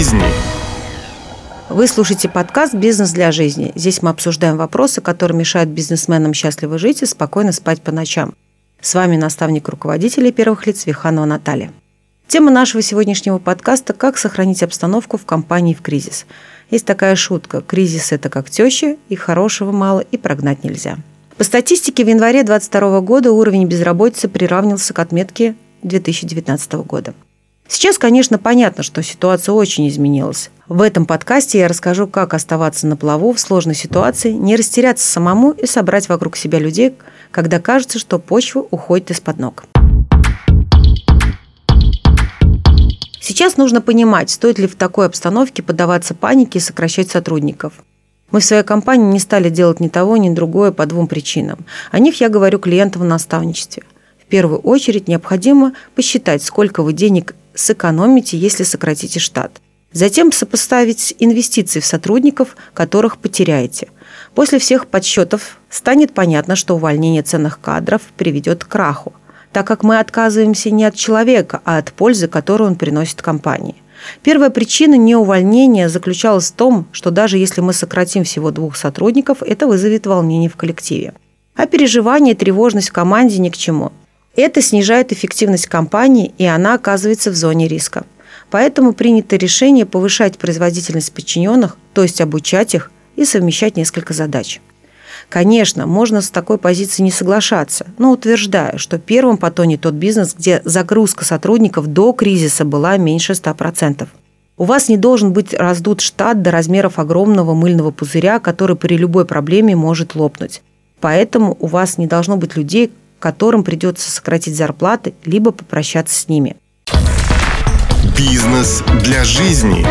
жизни. Вы слушаете подкаст «Бизнес для жизни». Здесь мы обсуждаем вопросы, которые мешают бизнесменам счастливо жить и спокойно спать по ночам. С вами наставник руководителей первых лиц Виханова Наталья. Тема нашего сегодняшнего подкаста – как сохранить обстановку в компании в кризис. Есть такая шутка – кризис – это как теща, и хорошего мало, и прогнать нельзя. По статистике, в январе 2022 года уровень безработицы приравнялся к отметке 2019 года. Сейчас, конечно, понятно, что ситуация очень изменилась. В этом подкасте я расскажу, как оставаться на плаву в сложной ситуации, не растеряться самому и собрать вокруг себя людей, когда кажется, что почва уходит из-под ног. Сейчас нужно понимать, стоит ли в такой обстановке поддаваться панике и сокращать сотрудников. Мы в своей компании не стали делать ни того, ни другое по двум причинам. О них я говорю клиентам в наставничестве. В первую очередь необходимо посчитать, сколько вы денег сэкономите, если сократите штат. Затем сопоставить инвестиции в сотрудников, которых потеряете. После всех подсчетов станет понятно, что увольнение ценных кадров приведет к краху, так как мы отказываемся не от человека, а от пользы, которую он приносит компании. Первая причина неувольнения заключалась в том, что даже если мы сократим всего двух сотрудников, это вызовет волнение в коллективе. А переживание и тревожность в команде ни к чему. Это снижает эффективность компании, и она оказывается в зоне риска. Поэтому принято решение повышать производительность подчиненных, то есть обучать их и совмещать несколько задач. Конечно, можно с такой позиции не соглашаться, но утверждаю, что первым потонет тот бизнес, где загрузка сотрудников до кризиса была меньше 100%. У вас не должен быть раздут штат до размеров огромного мыльного пузыря, который при любой проблеме может лопнуть. Поэтому у вас не должно быть людей, которым придется сократить зарплаты, либо попрощаться с ними. Бизнес для жизни.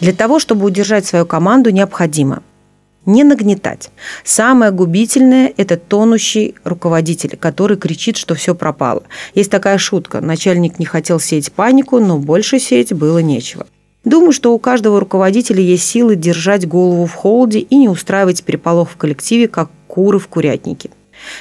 Для того, чтобы удержать свою команду, необходимо не нагнетать. Самое губительное – это тонущий руководитель, который кричит, что все пропало. Есть такая шутка. Начальник не хотел сеять панику, но больше сеять было нечего. Думаю, что у каждого руководителя есть силы держать голову в холоде и не устраивать переполох в коллективе, как куры в курятнике.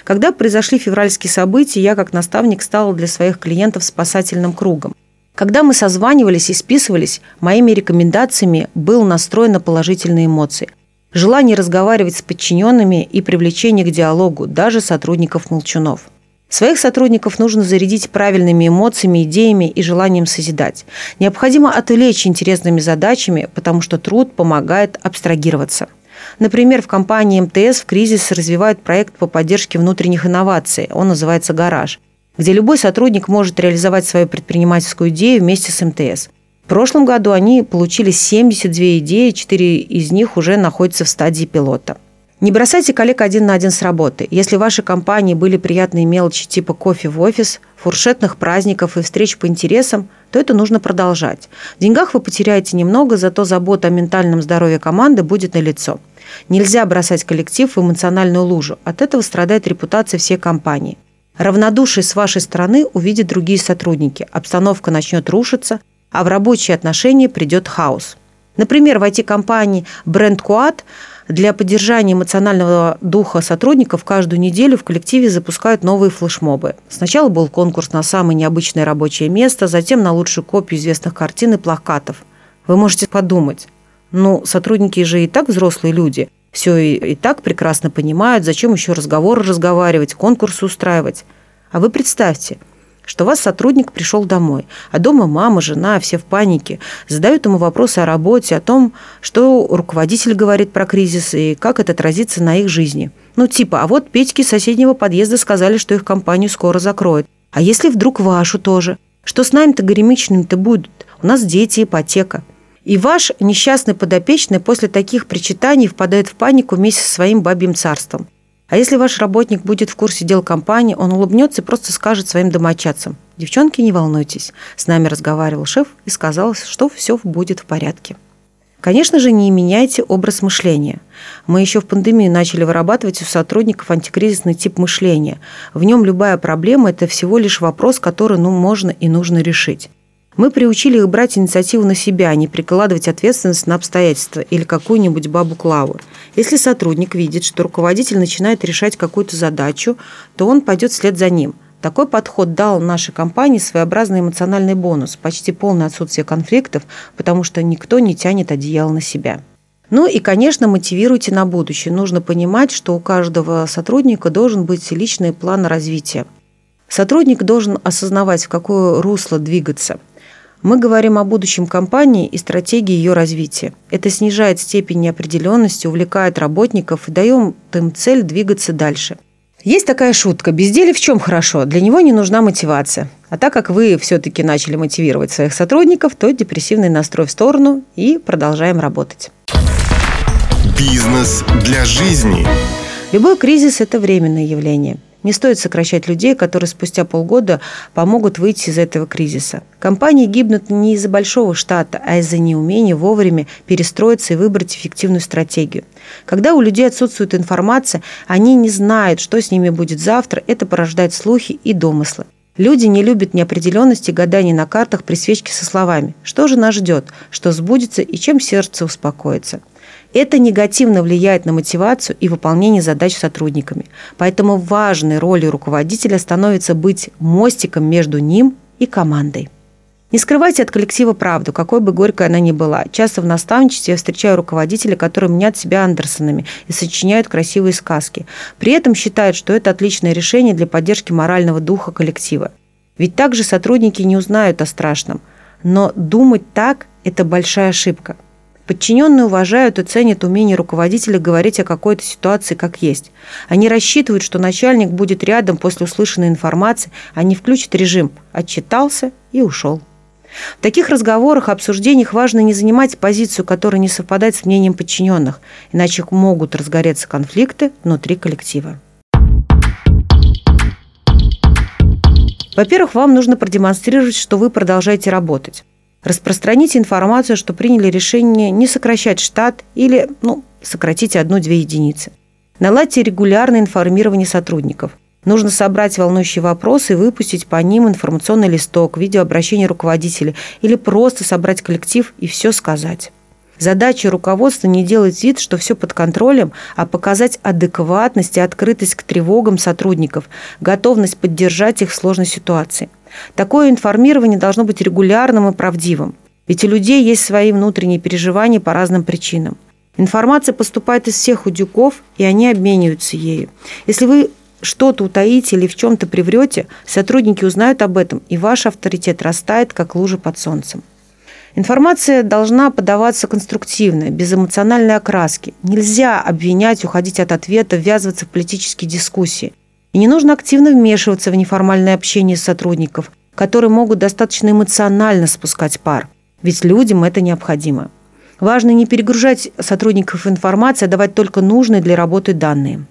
Когда произошли февральские события, я как наставник стала для своих клиентов спасательным кругом. Когда мы созванивались и списывались, моими рекомендациями был настроен на положительные эмоции. Желание разговаривать с подчиненными и привлечение к диалогу даже сотрудников-молчунов. Своих сотрудников нужно зарядить правильными эмоциями, идеями и желанием созидать. Необходимо отвлечь интересными задачами, потому что труд помогает абстрагироваться. Например, в компании МТС в кризис развивают проект по поддержке внутренних инноваций. Он называется «Гараж», где любой сотрудник может реализовать свою предпринимательскую идею вместе с МТС. В прошлом году они получили 72 идеи, 4 из них уже находятся в стадии пилота. Не бросайте коллег один на один с работы. Если в вашей компании были приятные мелочи типа кофе в офис, фуршетных праздников и встреч по интересам, то это нужно продолжать. В деньгах вы потеряете немного, зато забота о ментальном здоровье команды будет налицо. Нельзя бросать коллектив в эмоциональную лужу. От этого страдает репутация всей компании. Равнодушие с вашей стороны увидят другие сотрудники. Обстановка начнет рушиться, а в рабочие отношения придет хаос. Например, в IT-компании Brand Quad для поддержания эмоционального духа сотрудников каждую неделю в коллективе запускают новые флешмобы. Сначала был конкурс на самое необычное рабочее место, затем на лучшую копию известных картин и плакатов. Вы можете подумать, ну, сотрудники же и так взрослые люди, все и, и так прекрасно понимают, зачем еще разговоры разговаривать, конкурсы устраивать. А вы представьте, что вас сотрудник пришел домой, а дома мама, жена, все в панике, задают ему вопросы о работе, о том, что руководитель говорит про кризис и как это отразится на их жизни. Ну, типа, а вот Петьки соседнего подъезда сказали, что их компанию скоро закроют. А если вдруг вашу тоже? Что с нами-то горемычными-то будут? У нас дети, ипотека. И ваш несчастный подопечный после таких причитаний впадает в панику вместе со своим бабьим царством. А если ваш работник будет в курсе дел компании, он улыбнется и просто скажет своим домочадцам, «Девчонки, не волнуйтесь, с нами разговаривал шеф и сказал, что все будет в порядке». Конечно же, не меняйте образ мышления. Мы еще в пандемию начали вырабатывать у сотрудников антикризисный тип мышления. В нем любая проблема – это всего лишь вопрос, который ну, можно и нужно решить. Мы приучили их брать инициативу на себя, а не прикладывать ответственность на обстоятельства или какую-нибудь бабу Клаву. Если сотрудник видит, что руководитель начинает решать какую-то задачу, то он пойдет вслед за ним. Такой подход дал нашей компании своеобразный эмоциональный бонус, почти полное отсутствие конфликтов, потому что никто не тянет одеяло на себя. Ну и, конечно, мотивируйте на будущее. Нужно понимать, что у каждого сотрудника должен быть личный план развития. Сотрудник должен осознавать, в какое русло двигаться. Мы говорим о будущем компании и стратегии ее развития. Это снижает степень неопределенности, увлекает работников и дает им цель двигаться дальше – есть такая шутка. Безделие в чем хорошо? Для него не нужна мотивация. А так как вы все-таки начали мотивировать своих сотрудников, то депрессивный настрой в сторону и продолжаем работать. Бизнес для жизни. Любой кризис – это временное явление – не стоит сокращать людей, которые спустя полгода помогут выйти из этого кризиса. Компании гибнут не из-за большого штата, а из-за неумения вовремя перестроиться и выбрать эффективную стратегию. Когда у людей отсутствует информация, они не знают, что с ними будет завтра, это порождает слухи и домыслы. Люди не любят неопределенности гаданий на картах при свечке со словами «Что же нас ждет?», «Что сбудется?» и «Чем сердце успокоится?». Это негативно влияет на мотивацию и выполнение задач сотрудниками. Поэтому важной ролью руководителя становится быть мостиком между ним и командой. Не скрывайте от коллектива правду, какой бы горькой она ни была. Часто в наставничестве я встречаю руководителей, которые мнят себя Андерсонами и сочиняют красивые сказки. При этом считают, что это отличное решение для поддержки морального духа коллектива. Ведь также сотрудники не узнают о страшном. Но думать так – это большая ошибка. Подчиненные уважают и ценят умение руководителя говорить о какой-то ситуации как есть. Они рассчитывают, что начальник будет рядом после услышанной информации, а не включит режим «отчитался и ушел». В таких разговорах, обсуждениях важно не занимать позицию, которая не совпадает с мнением подчиненных, иначе могут разгореться конфликты внутри коллектива. Во-первых, вам нужно продемонстрировать, что вы продолжаете работать. Распространите информацию, что приняли решение не сокращать штат или ну, сократить одну-две единицы. Наладьте регулярное информирование сотрудников. Нужно собрать волнующие вопросы и выпустить по ним информационный листок, видеообращение руководителя или просто собрать коллектив и все сказать. Задача руководства не делать вид, что все под контролем, а показать адекватность и открытость к тревогам сотрудников, готовность поддержать их в сложной ситуации. Такое информирование должно быть регулярным и правдивым. Ведь у людей есть свои внутренние переживания по разным причинам. Информация поступает из всех удюков, и они обмениваются ею. Если вы что-то утаите или в чем-то приврете, сотрудники узнают об этом, и ваш авторитет растает, как лужа под солнцем. Информация должна подаваться конструктивно, без эмоциональной окраски. Нельзя обвинять, уходить от ответа, ввязываться в политические дискуссии. И не нужно активно вмешиваться в неформальное общение сотрудников, которые могут достаточно эмоционально спускать пар. Ведь людям это необходимо. Важно не перегружать сотрудников информацией, а давать только нужные для работы данные.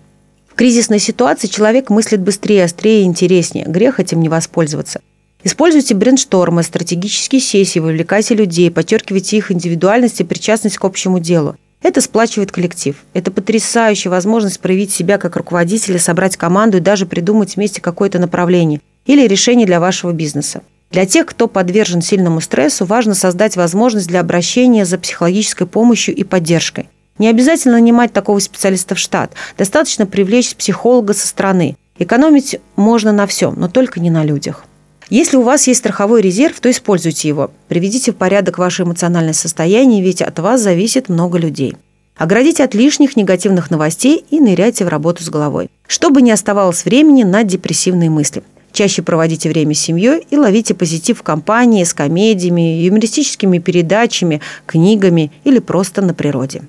В кризисной ситуации человек мыслит быстрее, острее и интереснее. Грех этим не воспользоваться – Используйте брейнштормы, стратегические сессии, вовлекайте людей, подчеркивайте их индивидуальность и причастность к общему делу. Это сплачивает коллектив. Это потрясающая возможность проявить себя как руководителя, собрать команду и даже придумать вместе какое-то направление или решение для вашего бизнеса. Для тех, кто подвержен сильному стрессу, важно создать возможность для обращения за психологической помощью и поддержкой. Не обязательно нанимать такого специалиста в штат. Достаточно привлечь психолога со стороны. Экономить можно на всем, но только не на людях. Если у вас есть страховой резерв, то используйте его. Приведите в порядок ваше эмоциональное состояние, ведь от вас зависит много людей. Оградите от лишних негативных новостей и ныряйте в работу с головой. Чтобы не оставалось времени на депрессивные мысли. Чаще проводите время с семьей и ловите позитив в компании с комедиями, юмористическими передачами, книгами или просто на природе.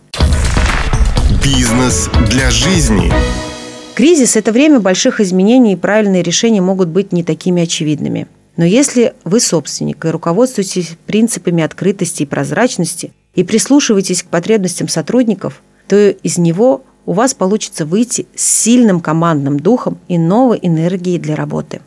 Бизнес для жизни. Кризис – это время больших изменений, и правильные решения могут быть не такими очевидными. Но если вы собственник и руководствуетесь принципами открытости и прозрачности и прислушиваетесь к потребностям сотрудников, то из него у вас получится выйти с сильным командным духом и новой энергией для работы.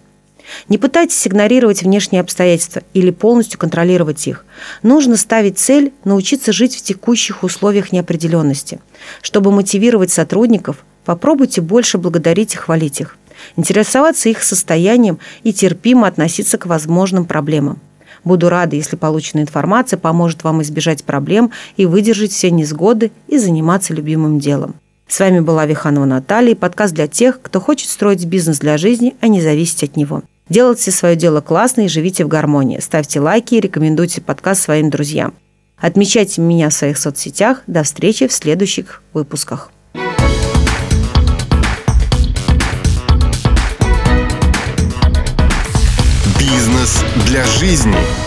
Не пытайтесь игнорировать внешние обстоятельства или полностью контролировать их. Нужно ставить цель научиться жить в текущих условиях неопределенности, чтобы мотивировать сотрудников – Попробуйте больше благодарить и хвалить их, интересоваться их состоянием и терпимо относиться к возможным проблемам. Буду рада, если полученная информация поможет вам избежать проблем и выдержать все несгоды и заниматься любимым делом. С вами была Виханова Наталья, подкаст для тех, кто хочет строить бизнес для жизни, а не зависеть от него. Делайте свое дело классно и живите в гармонии. Ставьте лайки и рекомендуйте подкаст своим друзьям. Отмечайте меня в своих соцсетях. До встречи в следующих выпусках. Для жизни.